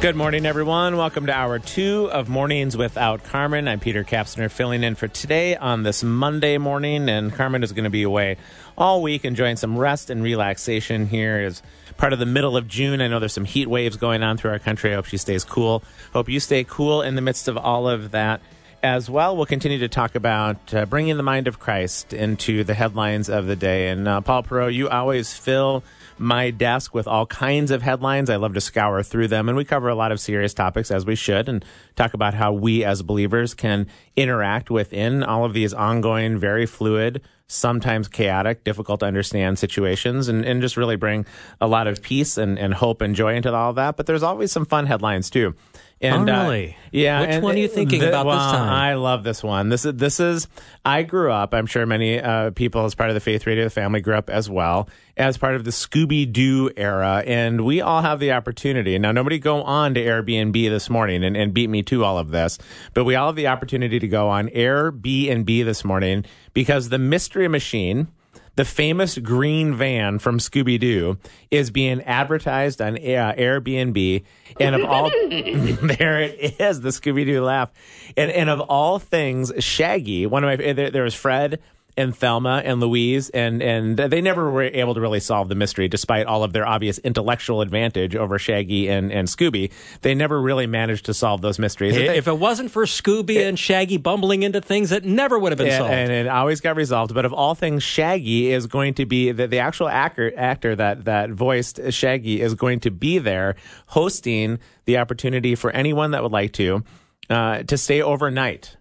Good morning, everyone. Welcome to hour two of Mornings Without Carmen. I'm Peter Kapsner filling in for today on this Monday morning, and Carmen is going to be away all week enjoying some rest and relaxation here as part of the middle of June. I know there's some heat waves going on through our country. I hope she stays cool. Hope you stay cool in the midst of all of that as well. We'll continue to talk about uh, bringing the mind of Christ into the headlines of the day. And uh, Paul Perot, you always fill my desk with all kinds of headlines. I love to scour through them, and we cover a lot of serious topics as we should, and talk about how we as believers can interact within all of these ongoing, very fluid, sometimes chaotic, difficult to understand situations, and, and just really bring a lot of peace and, and hope and joy into all of that. But there's always some fun headlines too. And, Oh, uh, really? yeah. Which and one are you thinking the- about this time? I love this one. This is this is. I grew up. I'm sure many uh, people, as part of the Faith Radio, family grew up as well as part of the Scooby Doo era, and we all have the opportunity. Now, nobody go on to Airbnb this morning and, and beat me to all of this, but we all have the opportunity to go on Airbnb this morning because the Mystery Machine the famous green van from Scooby Doo is being advertised on uh, Airbnb, and of all, there it is, the Scooby Doo laugh, and and of all things, Shaggy, one of my there, there was Fred and Thelma and Louise, and and they never were able to really solve the mystery, despite all of their obvious intellectual advantage over Shaggy and and Scooby. They never really managed to solve those mysteries. They- If it wasn't for Scooby and Shaggy bumbling into things, it never would have been and, solved. and it always got resolved. But of all things, Shaggy is going to be the, the actual actor, actor that that voiced Shaggy is going to be there hosting the opportunity for anyone that would like to uh, to stay overnight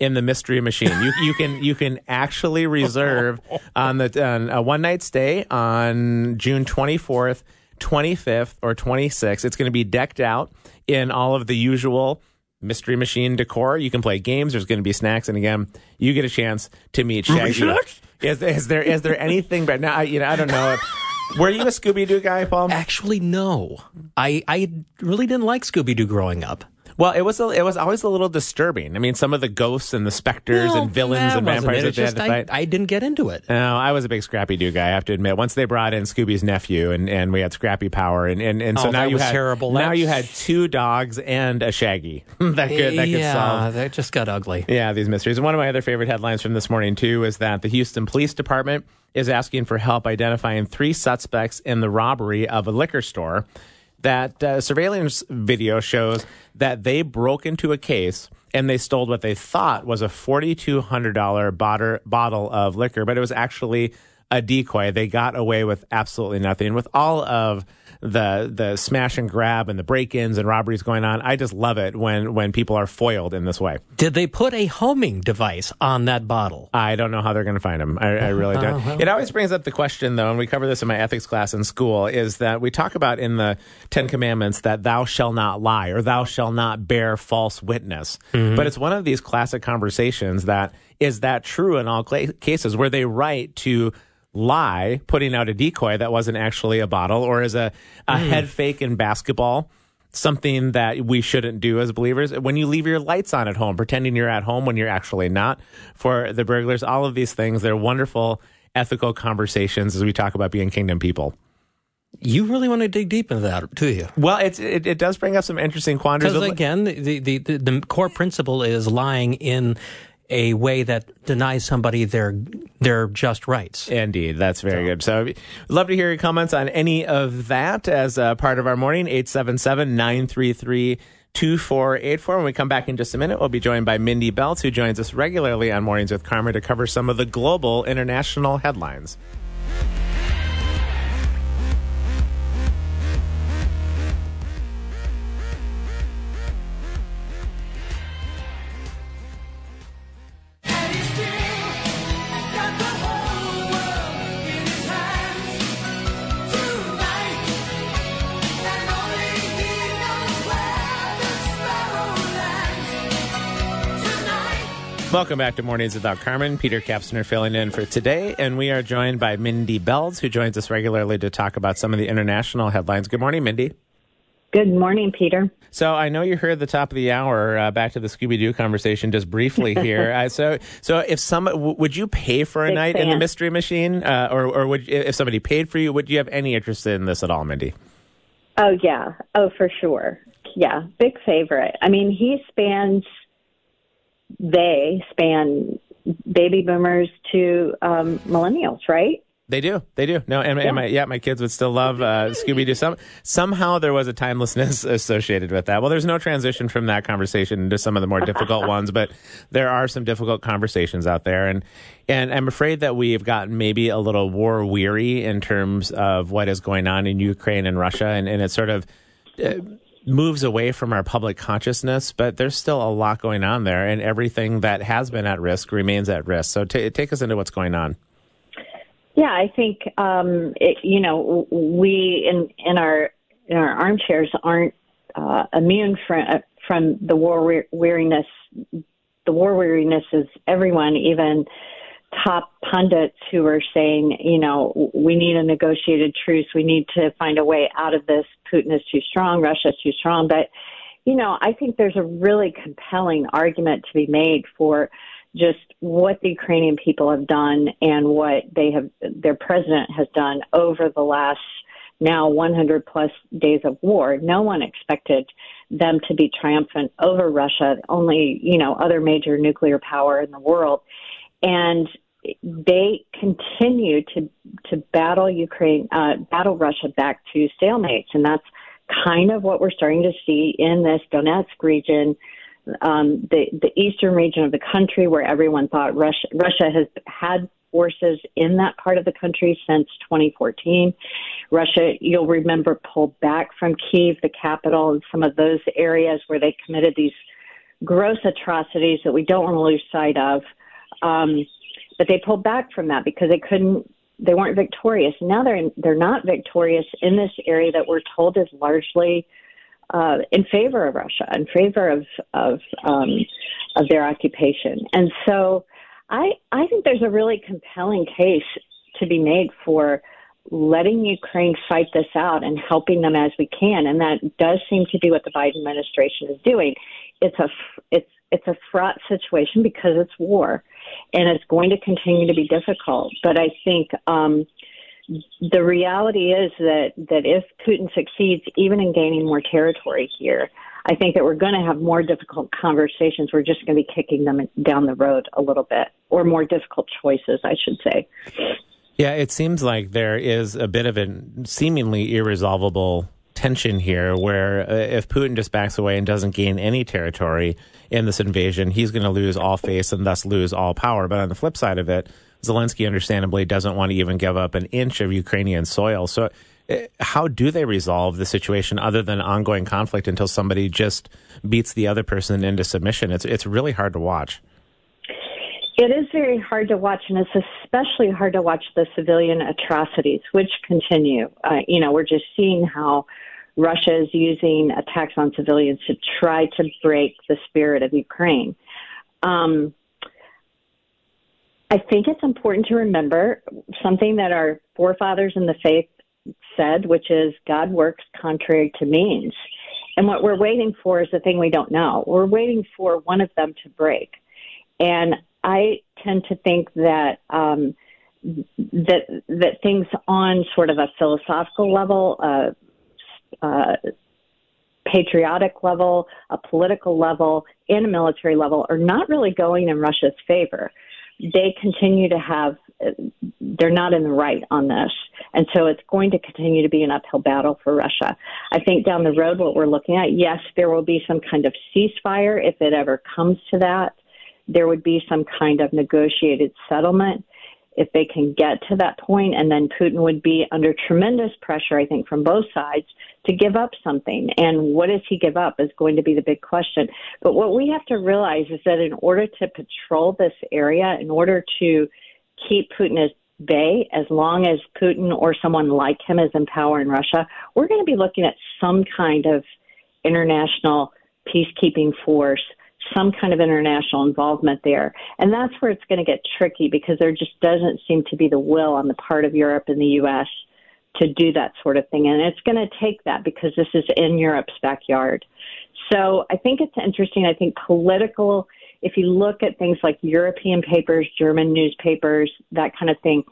in the mystery machine. You you can you can actually reserve on the on a one night stay on June twenty fourth. 25th or 26th. It's going to be decked out in all of the usual mystery machine decor. You can play games. There's going to be snacks, and again, you get a chance to meet Shaggy. Is, is there is there anything? But now, I- you know, I don't know. Were you a Scooby Doo guy, Paul? Actually, no. I I really didn't like Scooby Doo growing up. Well, it was a, it was always a little disturbing. I mean, some of the ghosts and the specters Well, and villains and vampires that they had just to I, fight. I didn't get into it. No, I was a big Scrappy Doo guy. I have to admit. Once they brought in Scooby's nephew, and, and we had Scrappy Power, and, and, and so Oh, now that you was had terrible. now That's- you had two dogs and a Shaggy that could that could yeah, solve that just got ugly. yeah, these mysteries. And one of my other favorite headlines from this morning, too, is that the Houston Police Department is asking for help identifying three suspects in the robbery of a liquor store. That uh, surveillance video shows that they broke into a case and they stole what they thought was a $4,200 bottle, bottle of liquor, but it was actually a decoy. They got away with absolutely nothing. With all of the the smash and grab and the break-ins and robberies going on, I just love it when when people are foiled in this way. Did they put a homing device on that bottle? I don't know how they're going to find him. I, I really don't. Uh, it always brings up the question, though, and we cover this in my ethics class in school, is that we talk about in the Ten Commandments that thou shall not lie or thou shall not bear false witness. Mm-hmm. But it's one of these classic conversations that is that true in all cases where they write to lie, putting out a decoy that wasn't actually a bottle, or is a, a hmm. head fake in basketball something that we shouldn't do as believers. When you leave your lights on at home, pretending you're at home when you're actually not. For the burglars, all of these things, they're wonderful ethical conversations as we talk about being kingdom people. You really want to dig deep into that, do you? Well, it's, it, it does bring up some interesting quandaries. Because again, the, the, the, the core principle is lying in a way that denies somebody their their just rights. Indeed, that's very good. So, we'd love to hear your comments on any of that as a part of our morning. 877 933 2484. When we come back in just a minute, we'll be joined by Mindy Belz, who joins us regularly on Mornings with Carmen to cover some of the global international headlines. Welcome back to Mornings Without Carmen. Peter Kapsner filling in for today, and we are joined by Mindy Belz, who joins us regularly to talk about some of the international headlines. Good morning, Mindy. Good morning, Peter. So I know you heard the top of the hour. Uh, back to the Scooby Doo conversation, just briefly here. uh, so, so if some, w- would you pay for a Big night in the. Mystery Machine, uh, or or would if somebody paid for you, would you have any interest in this at all, Mindy? Oh yeah. Oh for sure. Yeah. Big favorite. I mean, he spans. They span baby boomers to um, millennials, right? They do. They do. No, and, and my yeah, my kids would still love uh, Scooby Doo. Some somehow there was a timelessness associated with that. Well, there's no transition from that conversation into some of the more difficult ones, but there are some difficult conversations out there, and and I'm afraid that we've gotten maybe a little war weary in terms of what is going on in Ukraine and Russia, and, and it sort of. Uh, moves away from our public consciousness, but there's still a lot going on there, and everything that has been at risk remains at risk. So, ta take us into what's going on. Yeah, I think um, it, you know we in in our in our armchairs aren't uh, immune from from the war weariness. The war weariness is everyone, even top pundits who are saying, you know, we need a negotiated truce. We need to find a way out of this. Putin is too strong. Russia is too strong. But, you know, I think there's a really compelling argument to be made for just what the Ukrainian people have done and what they have, their president has done over the last now 100 plus days of war. No one expected them to be triumphant over Russia, only, you know, other major nuclear power in the world. And they continue to to battle Ukraine, uh, battle Russia back to stalemates, and that's kind of what we're starting to see in this Donetsk region, um, the the eastern region of the country, where everyone thought Russia Russia has had forces in that part of the country since 2014. Russia, you'll remember, pulled back from Kiev, the capital, and some of those areas where they committed these gross atrocities that we don't want to lose sight of. Um, but they pulled back from that because they couldn't they weren't victorious. Now they're in, they're not victorious in this area that we're told is largely uh, in favor of Russia in favor of of um, of their occupation. And so I I think there's a really compelling case to be made for letting Ukraine fight this out and helping them as we can. And that does seem to be what the Biden administration is doing. It's a it's it's a fraught situation because it's war and it's going to continue to be difficult. But I think um, the reality is that that if Putin succeeds, even in gaining more territory here, I think that we're going to have more difficult conversations. We're just going to be kicking them down the road a little bit, or more difficult choices, I should say. Yeah, it seems like there is a bit of a seemingly irresolvable tension here where uh, if Putin just backs away and doesn't gain any territory in this invasion, he's going to lose all face and thus lose all power. But on the flip side of it, Zelensky understandably doesn't want to even give up an inch of Ukrainian soil. So, uh, how do they resolve the situation other than ongoing conflict until somebody just beats the other person into submission? It's it's really hard to watch. It is very hard to watch, and it's especially hard to watch the civilian atrocities, which continue. Uh, you know, we're just seeing how Russia is using attacks on civilians to try to break the spirit of Ukraine. Um, I think it's important to remember something that our forefathers in the faith said, which is God works contrary to means. And what we're waiting for is the thing we don't know. We're waiting for one of them to break. And I tend to think that um, that that things on sort of a philosophical level, uh, uh, patriotic level, a political level, and a military level are not really going in Russia's favor. They continue to have, they're not in the right on this. And so it's going to continue to be an uphill battle for Russia. I think down the road, what we're looking at, yes, there will be some kind of ceasefire if it ever comes to that. There would be some kind of negotiated settlement if they can get to that point, and then Putin would be under tremendous pressure, I think, from both sides to give up something. And what does he give up is going to be the big question. But what we have to realize is that in order to patrol this area, in order to keep Putin at bay, as long as Putin or someone like him is in power in Russia, we're going to be looking at some kind of international peacekeeping force some kind of international involvement there. And that's where it's going to get tricky because there just doesn't seem to be the will on the part of Europe and the U.S. to do that sort of thing. And it's going to take that because this is in Europe's backyard. So I think it's interesting. I think political, if you look at things like European papers, German newspapers, that kind of thing,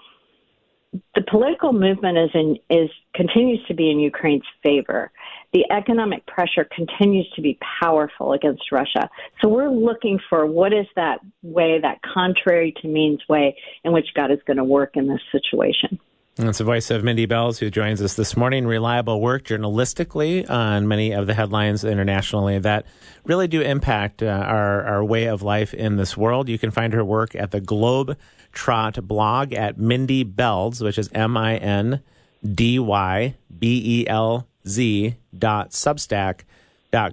the political movement is in is continues to be in Ukraine's favor. The economic pressure continues to be powerful against Russia. So we're looking for what is that way, that contrary to means way in which God is going to work in this situation. That's the voice of Mindy Belz, who joins us this morning. Reliable work journalistically on many of the headlines internationally that really do impact uh, our, our way of life in this world. You can find her work at the Globe Trot blog at Mindy Belz, which is M I N D Y B E L Z dot Substack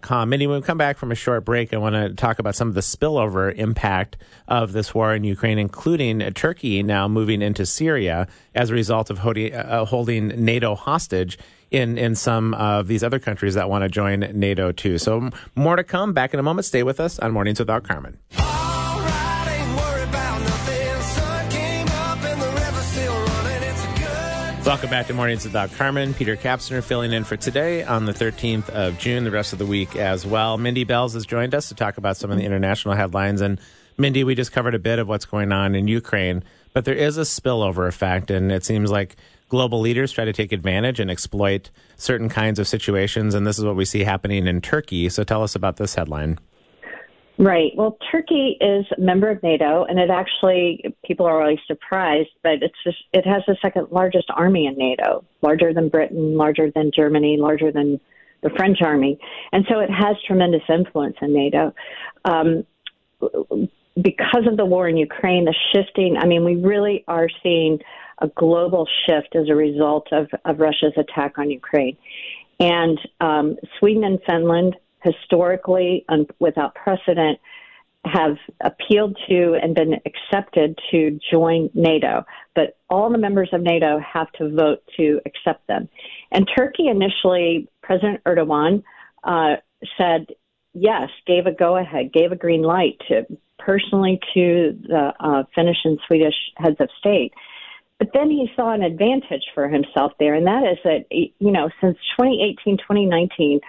com. Mindy, when we come back from a short break, I want to talk about some of the spillover impact of this war in Ukraine, including Turkey now moving into Syria as a result of holding, uh, holding NATO hostage in, in some of these other countries that want to join NATO too. So more to come. Back in a moment. Stay with us on Mornings Without Carmen. Welcome back to Mornings Without Carmen. Peter Kapsner filling in for today on the 13th of June, the rest of the week as well. Mindy Belz has joined us to talk about some of the international headlines. And Mindy, we just covered a bit of what's going on in Ukraine, but there is a spillover effect, and it seems like global leaders try to take advantage and exploit certain kinds of situations. And this is what we see happening in Turkey. So tell us about this headline. Right. Well, Turkey is a member of NATO, and it actually people are always surprised, but it's just it has the second largest army in NATO, larger than Britain, larger than Germany, larger than the French army, and so it has tremendous influence in NATO. Um, because of the war in Ukraine, the shifting. I mean, we really are seeing a global shift as a result of, of Russia's attack on Ukraine, and um, Sweden and Finland historically and without precedent have appealed to and been accepted to join NATO, but all the members of NATO have to vote to accept them. And Turkey initially, President Erdogan uh, said yes, gave a go ahead, gave a green light to personally to the uh, Finnish and Swedish heads of state. But then he saw an advantage for himself there, and that is that, you know, since 2018, 2019,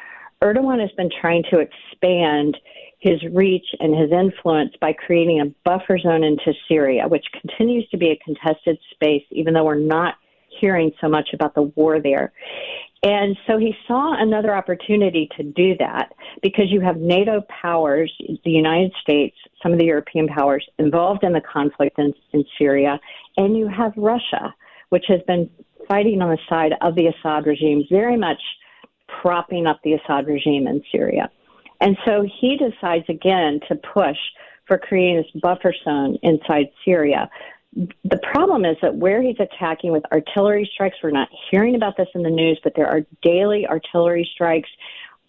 Erdogan has been trying to expand his reach and his influence by creating a buffer zone into Syria, which continues to be a contested space, even though we're not hearing so much about the war there. And so he saw another opportunity to do that because you have NATO powers, the United States, some of the European powers involved in the conflict in, in Syria, and you have Russia, which has been fighting on the side of the Assad regime very much propping up the Assad regime in Syria. And so he decides again to push for creating this buffer zone inside Syria. The problem is that where he's attacking with artillery strikes, we're not hearing about this in the news, but there are daily artillery strikes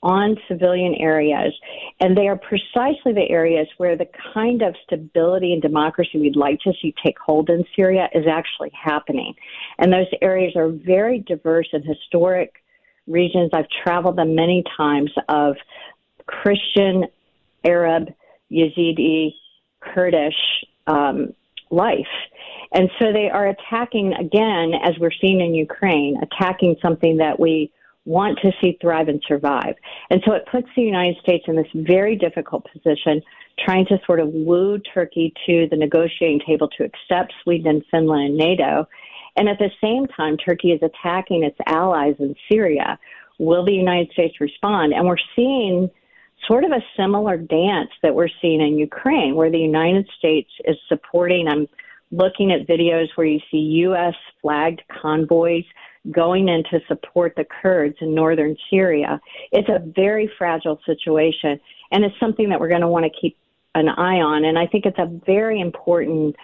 on civilian areas. And they are precisely the areas where the kind of stability and democracy we'd like to see take hold in Syria is actually happening. And those areas are very diverse and historic regions. I've traveled them many times of Christian, Arab, Yazidi, Kurdish um, life. And so they are attacking, again, as we're seeing in Ukraine, attacking something that we want to see thrive and survive. And so it puts the United States in this very difficult position, trying to sort of woo Turkey to the negotiating table to accept Sweden and Finland and NATO. And at the same time, Turkey is attacking its allies in Syria. Will the United States respond? And we're seeing sort of a similar dance that we're seeing in Ukraine, where the United States is supporting. I'm looking at videos where you see U.S. flagged convoys going in to support the Kurds in northern Syria. It's a very fragile situation, and it's something that we're going to want to keep an eye on. And I think it's a very important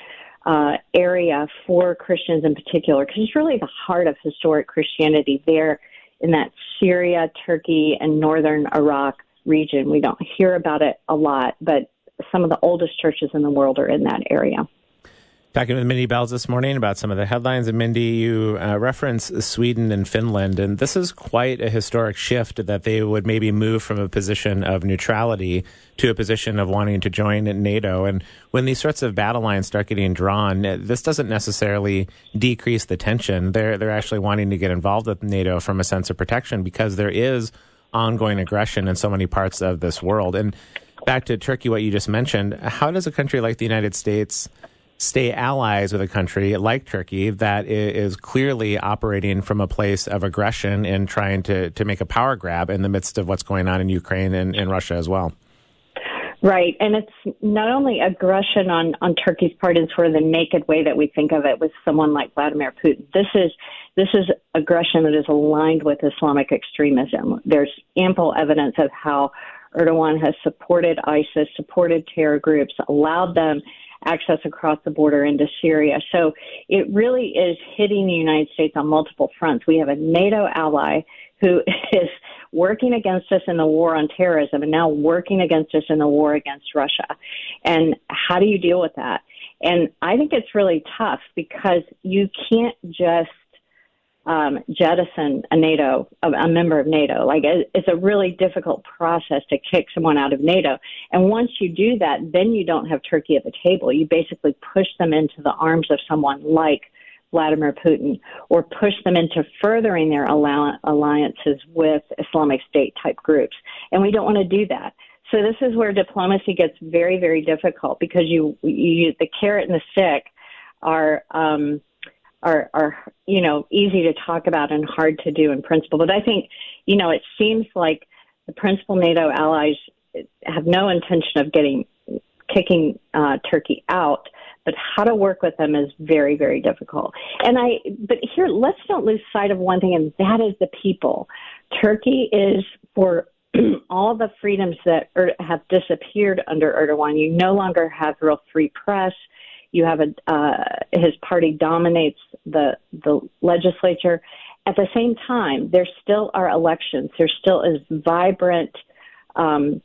uh, area for Christians in particular, because it's really the heart of historic Christianity there in that Syria, Turkey, and northern Iraq region. We don't hear about it a lot, but some of the oldest churches in the world are in that area. Talking with Mindy Belz this morning about some of the headlines. And Mindy, you uh, reference Sweden and Finland, and this is quite a historic shift that they would maybe move from a position of neutrality to a position of wanting to join NATO. And when these sorts of battle lines start getting drawn, this doesn't necessarily decrease the tension. They're they're actually wanting to get involved with NATO from a sense of protection because there is ongoing aggression in so many parts of this world. And back to Turkey, what you just mentioned, how does a country like the United States stay allies with a country like Turkey that is clearly operating from a place of aggression and trying to, to make a power grab in the midst of what's going on in Ukraine and, and Russia as well. Right, and it's not only aggression on on Turkey's part in sort of the naked way that we think of it with someone like Vladimir Putin. This is this is aggression that is aligned with Islamic extremism. There's ample evidence of how Erdogan has supported ISIS, supported terror groups, allowed them access across the border into Syria. So it really is hitting the United States on multiple fronts. We have a NATO ally who is working against us in the war on terrorism and now working against us in the war against Russia. And how do you deal with that? And I think it's really tough because you can't just um, jettison a NATO, a, a member of NATO. Like it, it's a really difficult process to kick someone out of NATO. And once you do that, then you don't have Turkey at the table. You basically push them into the arms of someone like Vladimir Putin or push them into furthering their alliances with Islamic State type groups. And we don't want to do that. So this is where diplomacy gets very, very difficult because you, you the carrot and the stick are, um, are are you know easy to talk about and hard to do in principle. But I think you know it seems like the principal NATO allies have no intention of getting kicking uh, Turkey out, but how to work with them is very very difficult. And I but here let's don't lose sight of one thing, and that is the people. Turkey is for all the freedoms that er, have disappeared under Erdogan. You no longer have real free press. You have a uh, his party dominates the the legislature. At the same time, there still are elections. There still is vibrant um,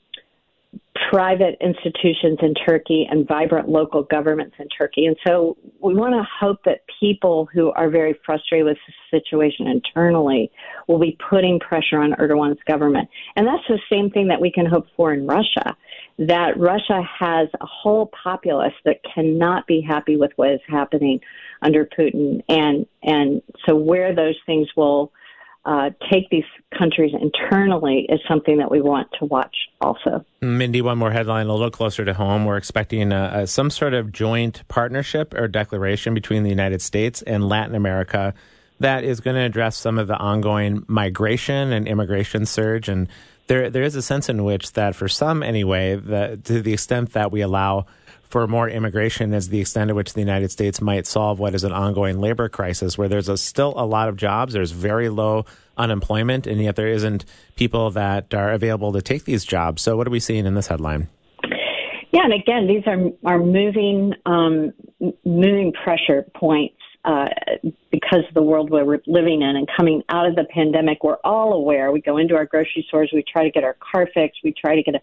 private institutions in Turkey and vibrant local governments in Turkey. And so we want to hope that people who are very frustrated with the situation internally will be putting pressure on Erdogan's government. And that's the same thing that we can hope for in Russia, that Russia has a whole populace that cannot be happy with what is happening under Putin. And, and so where those things will uh, take these countries internally is something that we want to watch also. Mindy, one more headline a little closer to home. We're expecting a, a, some sort of joint partnership or declaration between the United States and Latin America that is going to address some of the ongoing migration and immigration surge. And there, there is a sense in which that, for some anyway, that to the extent that we allow for more immigration is the extent to which the United States might solve what is an ongoing labor crisis, where there's a, still a lot of jobs, there's very low unemployment, and yet there isn't people that are available to take these jobs. So, what are we seeing in this headline? Yeah, and again, these are are moving um, moving pressure points uh, because of the world we're living in and coming out of the pandemic. We're all aware. We go into our grocery stores, we try to get our car fixed, we try to get a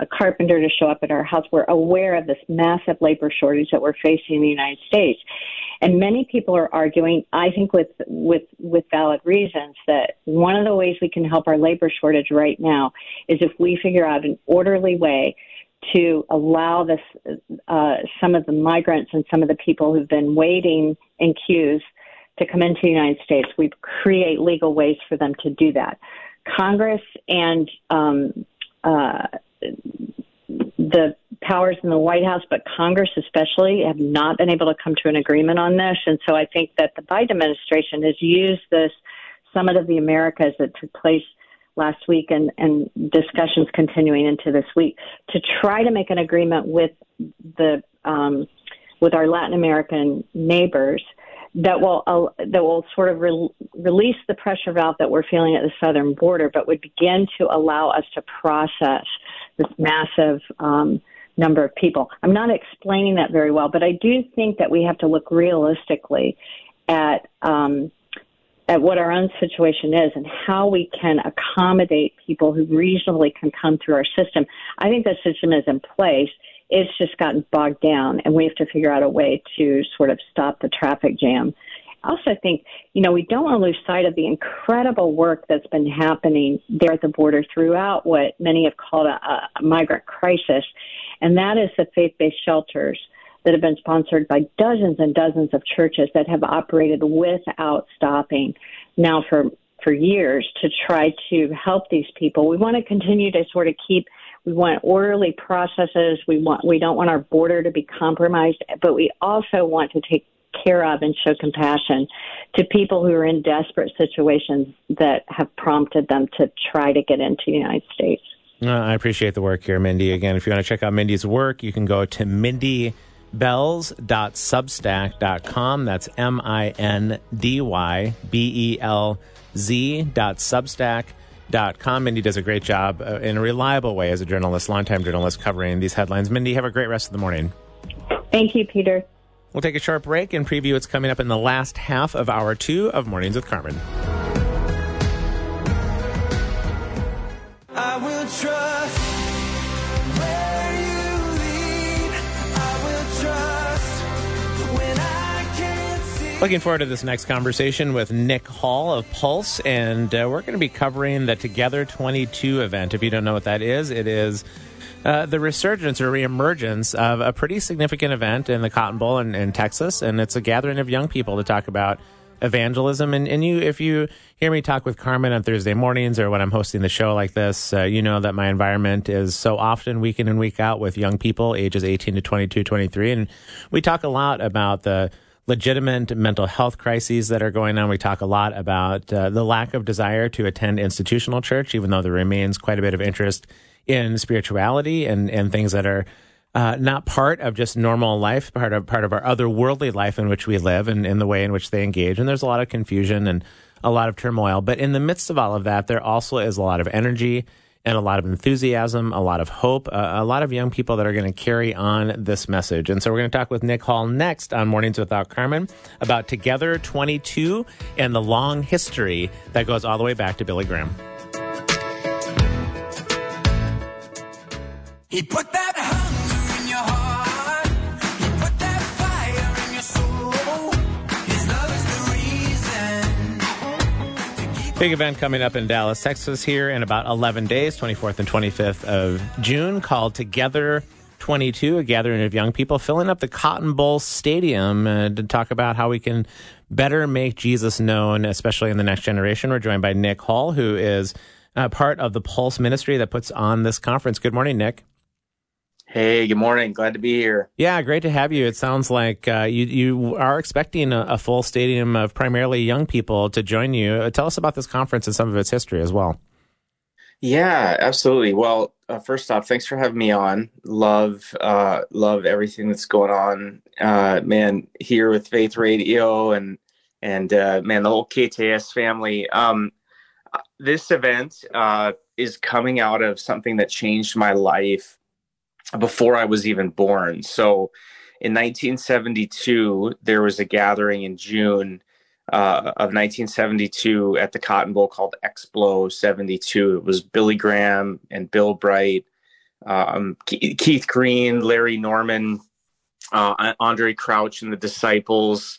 a carpenter to show up at our house. We're aware of this massive labor shortage that we're facing in the United States. And many people are arguing, I think with, with, with valid reasons, that one of the ways we can help our labor shortage right now is if we figure out an orderly way to allow this, uh, some of the migrants and some of the people who've been waiting in queues to come into the United States. We create legal ways for them to do that. Congress and um, uh, the powers in the White House, but Congress especially, have not been able to come to an agreement on this. And so I think that the Biden administration has used this Summit of the Americas that took place last week and, and discussions continuing into this week to try to make an agreement with the um, with our Latin American neighbors that will uh, that will sort of re- release the pressure valve that we're feeling at the southern border, but would begin to allow us to process this massive um, number of people. I'm not explaining that very well, but I do think that we have to look realistically at um, at what our own situation is and how we can accommodate people who reasonably can come through our system. I think the system is in place. It's just gotten bogged down, and we have to figure out a way to sort of stop the traffic jam. I also think, you know, we don't want to lose sight of the incredible work that's been happening there at the border throughout what many have called a, a migrant crisis, and that is the faith based shelters that have been sponsored by dozens and dozens of churches that have operated without stopping now for for years to try to help these people. We want to continue to sort of keep we want orderly processes. We want we don't want our border to be compromised, but we also want to take care of and show compassion to people who are in desperate situations that have prompted them to try to get into the United States. Uh, I appreciate the work here, Mindy. Again, if you want to check out Mindy's work, you can go to mindybelz.substack.com. That's M I N D Y B E L z.substack.com. Mindy does a great job uh, in a reliable way as a journalist, longtime journalist, covering these headlines. Mindy, have a great rest of the morning. Thank you, Peter. We'll take a short break and preview what's coming up in the last half of hour two of Mornings with Carmen. Looking forward to this next conversation with Nick Hall of Pulse, and uh, we're going to be covering the Together 22 event. If you don't know what that is, it is uh, the resurgence or reemergence of a pretty significant event in the Cotton Bowl in, in Texas, and it's a gathering of young people to talk about evangelism. And, and you, if you hear me talk with Carmen on Thursday mornings or when I'm hosting the show like this, uh, you know that my environment is so often week in and week out with young people, ages 18 to 22, 23. And we talk a lot about the legitimate mental health crises that are going on. We talk a lot about uh, the lack of desire to attend institutional church, even though there remains quite a bit of interest in spirituality and, and things that are uh, not part of just normal life, part of part of our otherworldly life in which we live, and in the way in which they engage. And there's a lot of confusion and a lot of turmoil. But in the midst of all of that, there also is a lot of energy and a lot of enthusiasm, a lot of hope, uh, a lot of young people that are going to carry on this message. And so we're going to talk with Nick Hall next on Mornings Without Carmen about Together 22 and the long history that goes all the way back to Billy Graham. He put that Big event coming up in Dallas, Texas here in about 11 days, 24th and 25th of June, called Together 22, a gathering of young people filling up the Cotton Bowl Stadium uh, to talk about how we can better make Jesus known, especially in the next generation. We're joined by Nick Hall, who is uh, part of the Pulse Ministry that puts on this conference. Good morning, Nick. Hey, good morning. Glad to be here. Yeah, great to have you. It sounds like uh, you you are expecting a, a, full stadium of primarily young people to join you. Uh, tell us about this conference and some of its history as well. Yeah, absolutely. Well, uh, first off, thanks for having me on. Love uh, love everything that's going on, uh, man. Here with Faith Radio and and uh, man, the whole KTIS family. Um, this event is coming out of something that changed my life before I was even born. So in 1972, there was a gathering in June uh, of 1972 at the Cotton Bowl called Explo 72. It was Billy Graham and Bill Bright, um, Keith Green, Larry Norman, uh, Andraé Crouch, and the Disciples.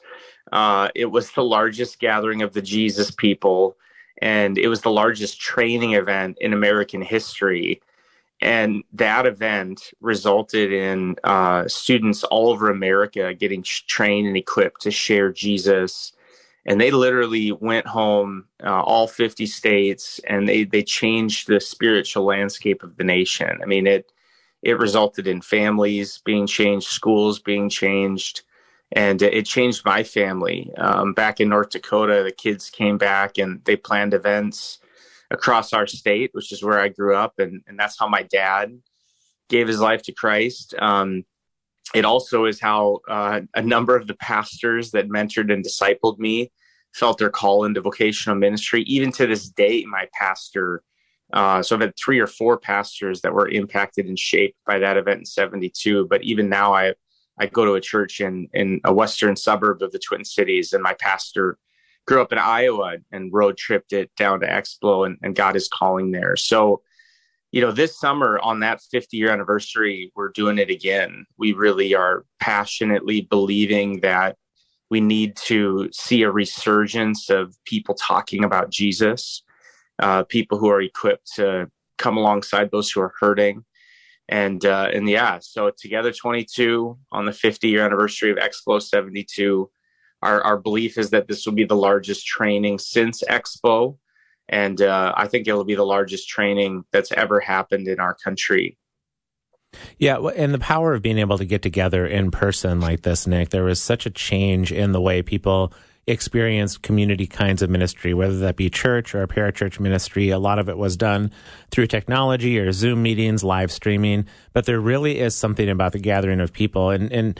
Uh, it was the largest gathering of the Jesus people, and it was the largest training event in American history. And that event resulted in uh, students all over America getting trained and equipped to share Jesus. And they literally went home, uh, all 50 states, and they, they changed the spiritual landscape of the nation. I mean, it, it resulted in families being changed, schools being changed, and it changed my family. Um, back in North Dakota, the kids came back and they planned events across our state, which is where I grew up, and, and that's how my dad gave his life to Christ. Um, it also is how uh, a number of the pastors that mentored and discipled me felt their call into vocational ministry. Even to this day, my pastor. Uh, so I've had three or four pastors that were impacted and shaped by that event in '72. But even now, I I go to a church in in a western suburb of the Twin Cities, and my pastor grew up in Iowa and road tripped it down to Explo and, and got his calling there. So you know, this summer on that 50 year anniversary, we're doing it again. We really are passionately believing that we need to see a resurgence of people talking about Jesus, uh, people who are equipped to come alongside those who are hurting. And, uh, and yeah, so Together 22 on the 50 year anniversary of Explo 72, our, our belief is that this will be the largest training since Explo. And uh, I think it'll be the largest training that's ever happened in our country. Yeah, and the power of being able to get together in person like this, Nick, there was such a change in the way people experience community kinds of ministry, whether that be church or a parachurch ministry. A lot of it was done through technology or Zoom meetings, live streaming. But there really is something about the gathering of people. And, and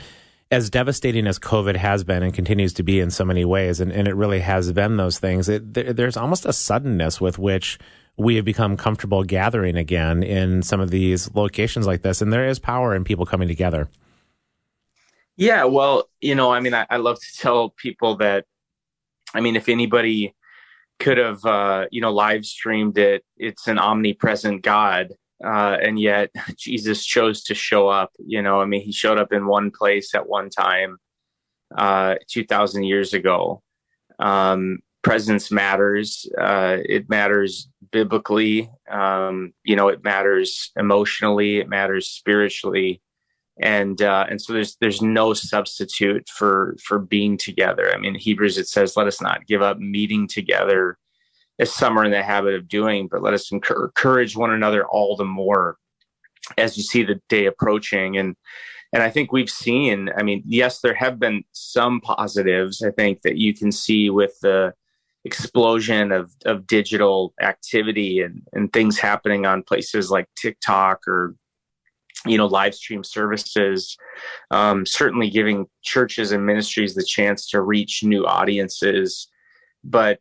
as devastating as COVID has been and continues to be in so many ways, and, and it really has been those things, it, there, there's almost a suddenness with which we have become comfortable gathering again in some of these locations like this. And there is power in people coming together. Yeah, well, you know, I mean, I, I love to tell people that, I mean, if anybody could have, uh, you know, live streamed it, it's an omnipresent God uh, and yet Jesus chose to show up. You know, I mean, he showed up in one place at one time, uh, two thousand years ago. Um, presence matters. Uh, it matters biblically. Um, you know, it matters emotionally. It matters spiritually, and uh, and so there's there's no substitute for for being together. I mean, Hebrews it says, "Let us not give up meeting together." As some are in the habit of doing, but let us encourage one another all the more as you see the day approaching. And and I think we've seen, I mean, yes, there have been some positives, I think, that you can see with the explosion of, of digital activity and, and things happening on places like TikTok or, you know, live stream services, um, certainly giving churches and ministries the chance to reach new audiences. But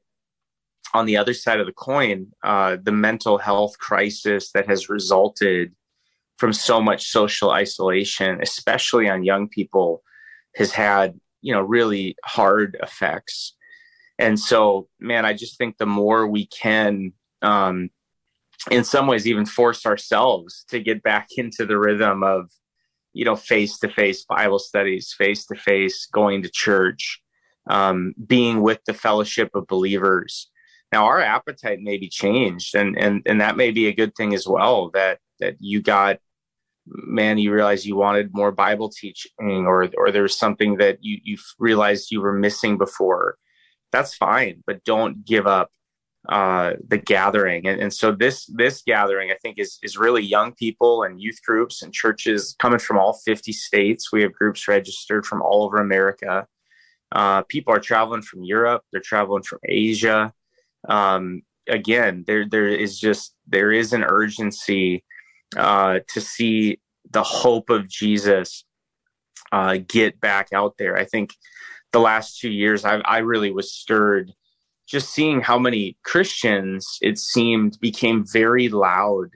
on the other side of the coin, uh, the mental health crisis that has resulted from so much social isolation, especially on young people, has had you know really hard effects. And so, man, I just think the more we can, um, in some ways, even force ourselves to get back into the rhythm of, you know, face to face Bible studies, face to face going to church, um, being with the fellowship of believers now our appetite may be changed, and and and that may be a good thing as well. That that you got, man, you realize you wanted more Bible teaching, or or there was something that you you realized you were missing before. That's fine, but don't give up uh, the gathering. And, and so this this gathering, I think, is is really young people and youth groups and churches coming from all 50 states. We have groups registered from all over America. Uh, people are traveling from Europe. They're traveling from Asia um, again, there there is just there is an urgency uh, to see the hope of Jesus uh, get back out there. I think the last two years, I, I really was stirred just seeing how many Christians it seemed became very loud.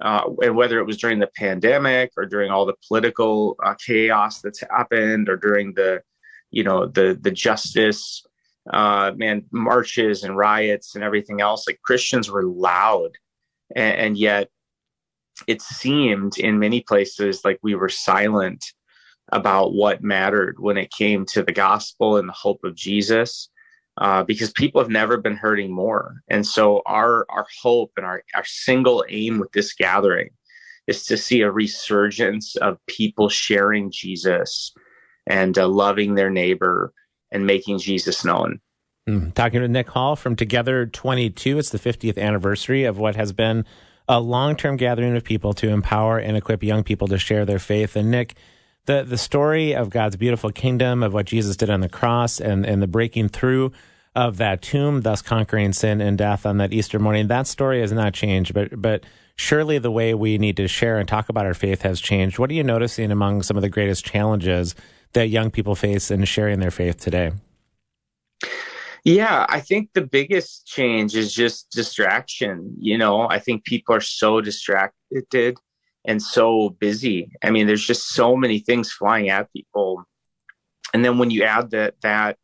Uh, and whether it was during the pandemic or during all the political uh, chaos that's happened or during the you know the the justice uh, man, marches and riots and everything else. Like Christians were loud, and, and yet it seemed in many places like we were silent about what mattered when it came to the gospel and the hope of Jesus. Uh, because people have never been hurting more. And so our our hope and our, our single aim with this gathering is to see a resurgence of people sharing Jesus and uh, loving their neighbor and making Jesus known. Mm. Talking to Nick Hall from Together 22. It's the 50th anniversary of what has been a long term gathering of people to empower and equip young people to share their faith. And Nick, the, the story of God's beautiful kingdom, of what Jesus did on the cross, and, and the breaking through of that tomb, thus conquering sin and death on that Easter morning, that story has not changed. But, but surely the way we need to share and talk about our faith has changed. What are you noticing among some of the greatest challenges that young people face in sharing their faith today? Yeah, I think the biggest change is just distraction. You know, I think people are so distracted and so busy. I mean, there's just so many things flying at people. And then when you add that that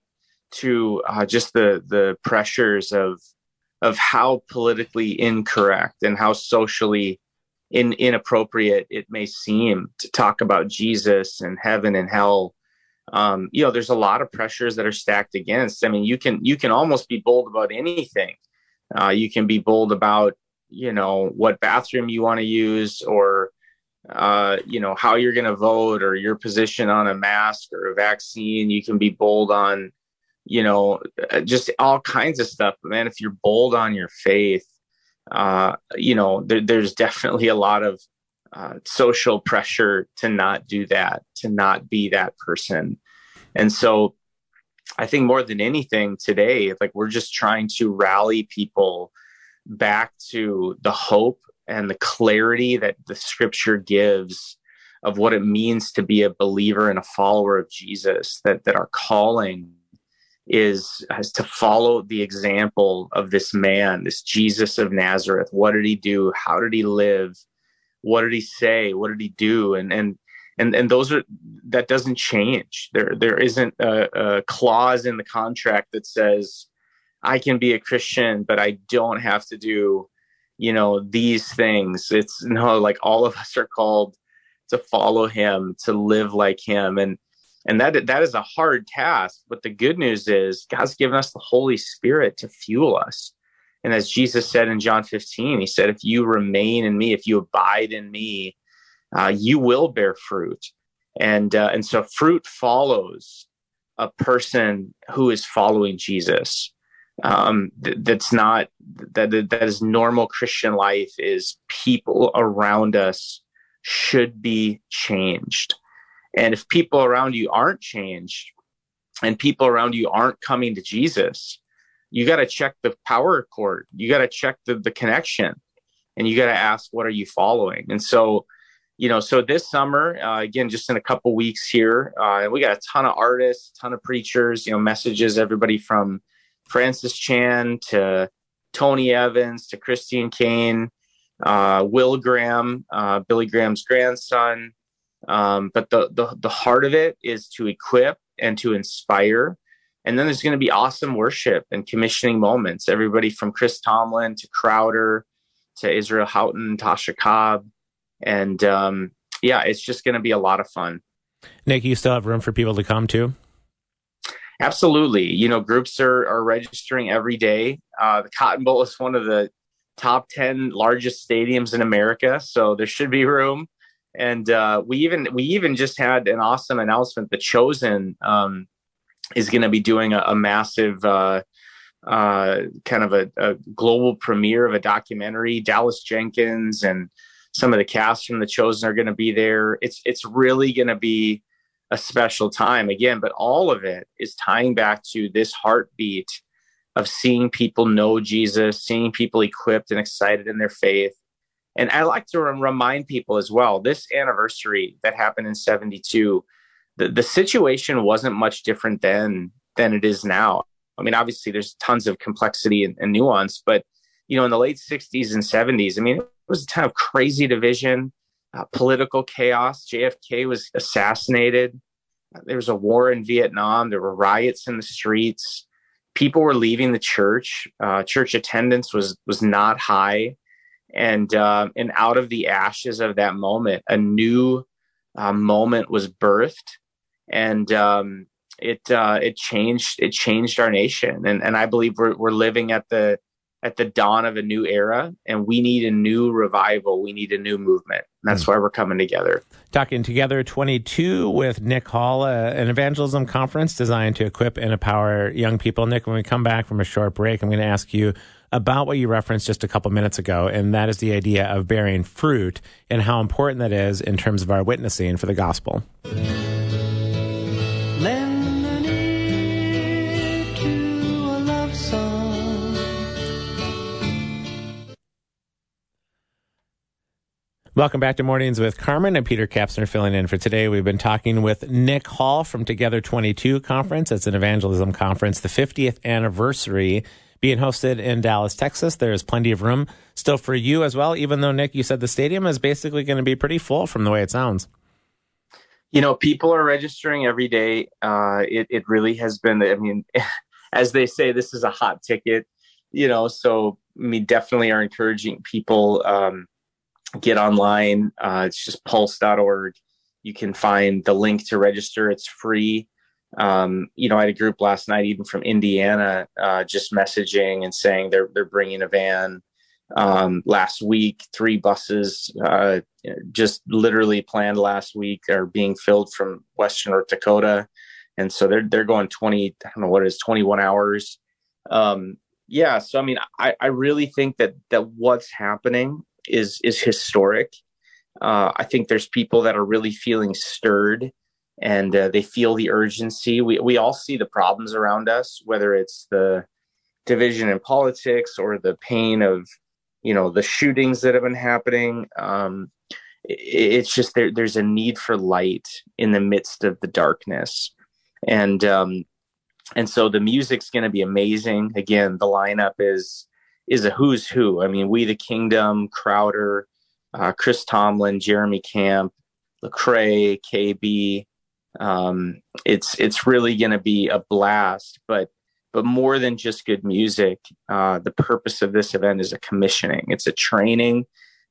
to uh, just the the pressures of of how politically incorrect and how socially in, inappropriate it may seem to talk about Jesus and heaven and hell, um, you know, there's a lot of pressures that are stacked against. I mean, you can you can almost be bold about anything. Uh, you can be bold about you know what bathroom you want to use or uh, you know how you're going to vote or your position on a mask or a vaccine. You can be bold on you know uh, just all kinds of stuff. But man, if you're bold on your faith, uh, you know there, there's definitely a lot of uh, social pressure to not do that, to not be that person. And so I think more than anything today, like we're just trying to rally people back to the hope and the clarity that the scripture gives of what it means to be a believer and a follower of Jesus, that, that our calling is has to follow the example of this man, this Jesus of Nazareth. What did he do? How did he live? What did he say? What did he do? And and and and those are that doesn't change. There there isn't a, a clause in the contract that says I can be a Christian, but I don't have to do, you know, these things. It's you no, like all of us are called to follow him, to live like him. And, and that, that is a hard task. But the good news is God's given us the Holy Spirit to fuel us. And as Jesus said in John 15, he said, if you remain in me, if you abide in me, uh, you will bear fruit. And, uh, and so fruit follows a person who is following Jesus um, th- that's not that that is normal Christian life is people around us should be changed, and if people around you aren't changed, and people around you aren't coming to Jesus, you got to check the power cord. You got to check the the connection, and you got to ask, what are you following? And so. You know, so this summer, uh, again, just in a couple weeks here, uh, we got a ton of artists, ton of preachers, you know, messages, everybody from Francis Chan to Tony Evans to Christine Caine, uh, Will Graham, uh, Billy Graham's grandson. Um, but the, the the heart of it is to equip and to inspire. And then there's going to be awesome worship and commissioning moments. Everybody from Chris Tomlin to Crowder to Israel Houghton, Tasha Cobb, and um, yeah, it's just going to be a lot of fun. Nick, you still have room for people to come too? Absolutely. You know, groups are, are registering every day. Uh, the Cotton Bowl is one of the top 10 largest stadiums in America. So there should be room. And uh, we even we even just had an awesome announcement. The Chosen um, is going to be doing a, a massive uh, uh, kind of a, a, global premiere of a documentary. Dallas Jenkins and some of the cast from The Chosen are going to be there. It's it's really going to be a special time again, but all of it is tying back to this heartbeat of seeing people know Jesus, seeing people equipped and excited in their faith. And I like to remind people as well this anniversary that happened in 72, the, the situation wasn't much different then than it is now. I mean, obviously, there's tons of complexity and, and nuance, but you know, in the late 60s and 70s, I mean, it was a time of crazy division uh, political chaos. JFK was assassinated. There was a war in Vietnam. There were riots in the streets. People were leaving the church. Uh, church attendance was was not high, and uh, and out of the ashes of that moment, a new uh, moment was birthed, and um, it uh, it changed it changed our nation. And and I believe we're we're living at the at the dawn of a new era and we need a new revival. We need a new movement. And that's mm. why we're coming together. Talking together 22 with nick hall uh, an evangelism conference designed to equip and empower young people. Nick when we come back from a short break i'm going to ask you about what you referenced just a couple minutes ago and that is the idea of bearing fruit and how important that is in terms of our witnessing for the gospel Welcome back to Mornings with Carmen and Peter Kapsner filling in for today. We've been talking with Nick Hall from Together 22 conference. It's an evangelism conference, the 50th anniversary being hosted in Dallas, Texas. There's plenty of room still for you as well, even though Nick, you said the stadium is basically going to be pretty full from the way it sounds. You know, people are registering every day. Uh, it, it really has been, I mean, as they say, this is a hot ticket, you know, so we definitely are encouraging people, um, get online. Uh, it's just pulse.org. You can find the link to register. It's free. Um, you know, I had a group last night, even from Indiana, uh, just messaging and saying they're they're bringing a van. Um, last week, three buses, uh, just literally planned last week, are being filled from Western North Dakota, and so they're they're going twenty. I don't know what it is, twenty one hours. Um, yeah, so I mean, I, I really think that that what's happening is is historic. Uh, I think there's people that are really feeling stirred and uh, they feel the urgency. We we all see the problems around us, whether it's the division in politics or the pain of you know the shootings that have been happening. Um, it, it's just there. There's a need for light in the midst of the darkness, and um, and so the music's going to be amazing. Again, the lineup is is a who's who. I mean, We the Kingdom, Crowder, uh, Chris Tomlin, Jeremy Camp, Lecrae, KB. Um, it's it's really going to be a blast. But but more than just good music, uh, the purpose of this event is a commissioning. It's a training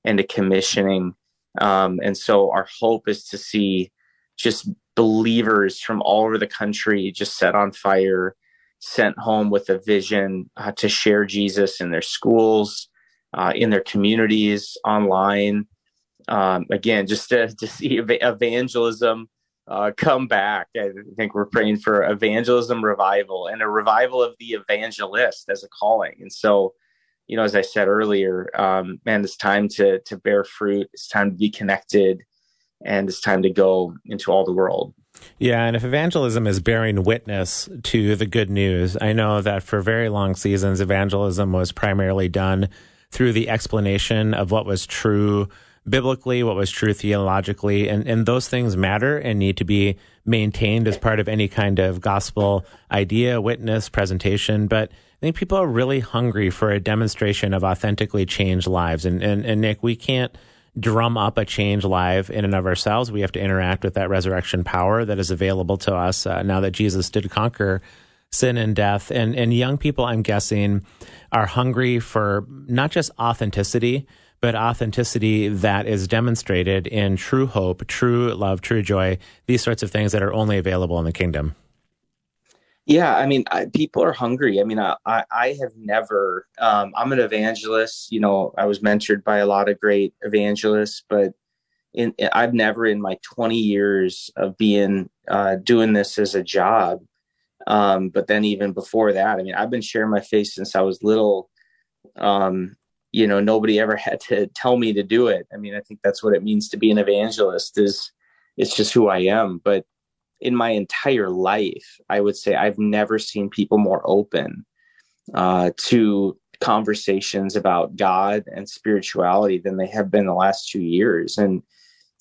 and a commissioning. Um, and so our hope is to see just believers from all over the country just set on fire, sent home with a vision uh, to share Jesus in their schools, uh, in their communities, online. Um, again, just to, to see evangelism uh, come back. I think we're praying for evangelism revival and a revival of the evangelist as a calling. And so, you know, as I said earlier, um, man, it's time to to bear fruit. It's time to be connected, and it's time to go into all the world. Yeah, and if evangelism is bearing witness to the good news, I know that for very long seasons, evangelism was primarily done through the explanation of what was true biblically, what was true theologically, and, and those things matter and need to be maintained as part of any kind of gospel idea, witness, presentation. But I think people are really hungry for a demonstration of authentically changed lives. And, and, and Nick, we can't drum up a change live in and of ourselves. We have to interact with that resurrection power that is available to us uh, now that Jesus did conquer sin and death. And, and young people, I'm guessing, are hungry for not just authenticity, but authenticity that is demonstrated in true hope, true love, true joy, these sorts of things that are only available in the kingdom. Yeah, I mean, I, people are hungry. I mean, I, I have never, um, I'm an evangelist. You know, I was mentored by a lot of great evangelists, but in, I've never in my 20 years of being uh, doing this as a job. Um, but then even before that, I mean, I've been sharing my faith since I was little. Um, you know nobody ever had to tell me to do it. I mean i think that's what it means to be an evangelist is it's just who i am. But in my entire life i would say i've never seen people more open uh, to conversations about god and spirituality than they have been the last two years. And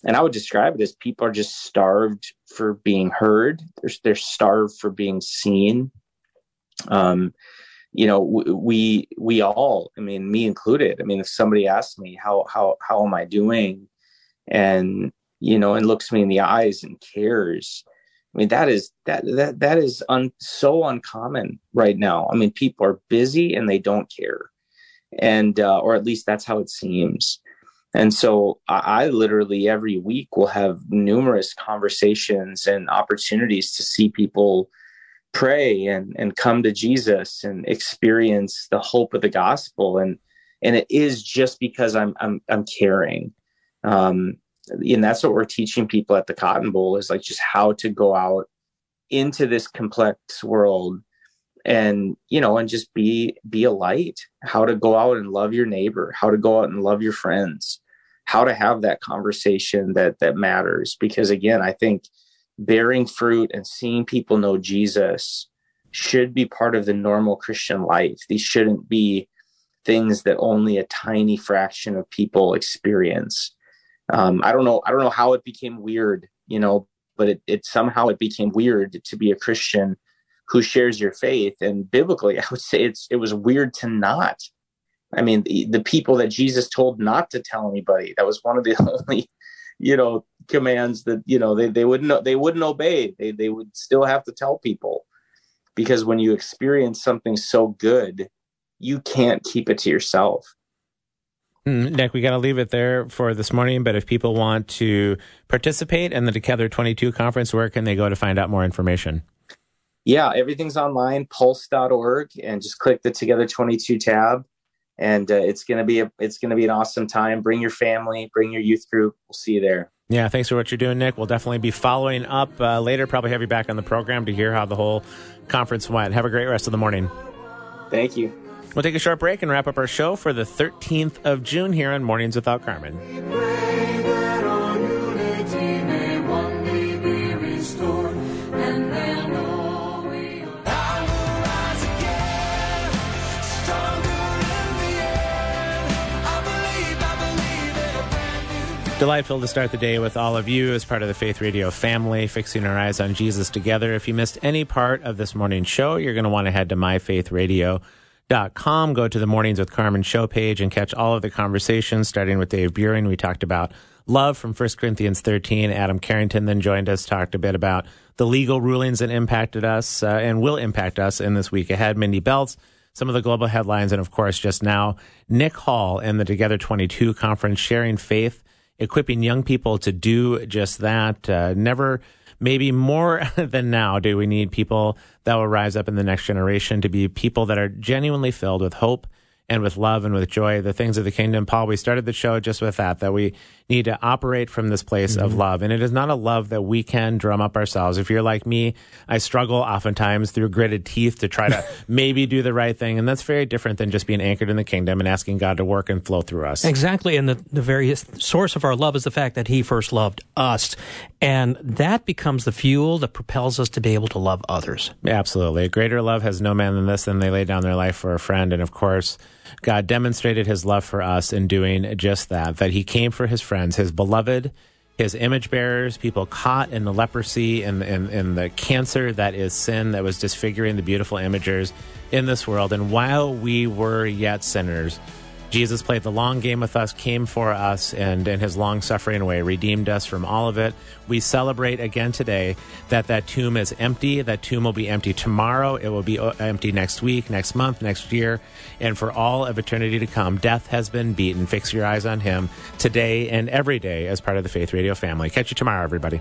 and i would describe it as people are just starved for being heard. They're, they're starved for being seen. Um, you know we we all i mean me included i mean if somebody asks me how how how am i doing? And you know and looks me in the eyes and cares i mean that is that that that is un, so uncommon right now. I mean people are busy and they don't care. And uh, or at least that's how it seems. And so I, I literally every week will have numerous conversations and opportunities to see people pray and and come to Jesus and experience the hope of the gospel. And and it is just because I'm I'm I'm caring. Um and that's what we're teaching people at the Cotton Bowl is like just how to go out into this complex world and you know and just be be a light. How to go out and love your neighbor how to go out and love your friends how to have that conversation that that matters. Because again i think bearing fruit and seeing people know Jesus should be part of the normal Christian life. These shouldn't be things that only a tiny fraction of people experience. Um, I don't know. I don't know how it became weird, you know, but it, it somehow it became weird to be a Christian who shares your faith. And biblically, I would say it's it was weird to not. I mean, the, the people that Jesus told not to tell anybody. That was one of the only you know commands that you know they, they wouldn't they wouldn't obey they they would still have to tell people because when you experience something so good you can't keep it to yourself Mm, Nick, we got to leave it there for this morning. But if people want to participate in the Together 22 conference, where can they go to find out more information? Yeah, everything's online, pulse.org, and just click the Together 22 tab. And uh, it's gonna be a, it's gonna be an awesome time. Bring your family, bring your youth group. We'll see you there. Yeah, thanks for what you're doing, Nick. We'll definitely be following up uh, later. Probably have you back on the program to hear how the whole conference went. Have a great rest of the morning. Thank you. We'll take a short break and wrap up our show for the 13th of June here on Mornings Without Carmen. Delightful to start the day with all of you as part of the Faith Radio family, fixing our eyes on Jesus together. If you missed any part of this morning's show, you're going to want to head to myfaithradio.com, go to the Mornings with Carmen show page, and catch all of the conversations, starting with Dave Buren. We talked about love from 1 Corinthians 13. Adam Carrington then joined us, talked a bit about the legal rulings that impacted us uh, and will impact us in this week ahead. Mindy Belz some of the global headlines, and of course, just now, Nick Hall and the Together 22 conference sharing faith, equipping young people to do just that. Uh, never, maybe more than now, do we need people that will rise up in the next generation to be people that are genuinely filled with hope and with love and with joy, the things of the kingdom. Paul, we started the show just with that, that we need to operate from this place of mm-hmm. love. And it is not a love that we can drum up ourselves. If you're like me, I struggle oftentimes through gritted teeth to try to maybe do the right thing. And that's very different than just being anchored in the kingdom and asking God to work and flow through us. Exactly. And the, the very source of our love is the fact that he first loved us. And that becomes the fuel that propels us to be able to love others. Absolutely. A greater love has no man than this, than they lay down their life for a friend. And of course, God demonstrated his love for us in doing just that, that he came for his friends, his beloved, his image bearers, people caught in the leprosy and, and, and the cancer that is sin that was disfiguring the beautiful imagers in this world. And while we were yet sinners, Jesus played the long game with us, came for us, and in his long suffering way redeemed us from all of it. We celebrate again today that that tomb is empty. That tomb will be empty tomorrow. It will be uh, empty next week, next month, next year, and for all of eternity to come. Death has been beaten. Fix your eyes on him today and every day as part of the Faith Radio family. Catch you tomorrow, everybody.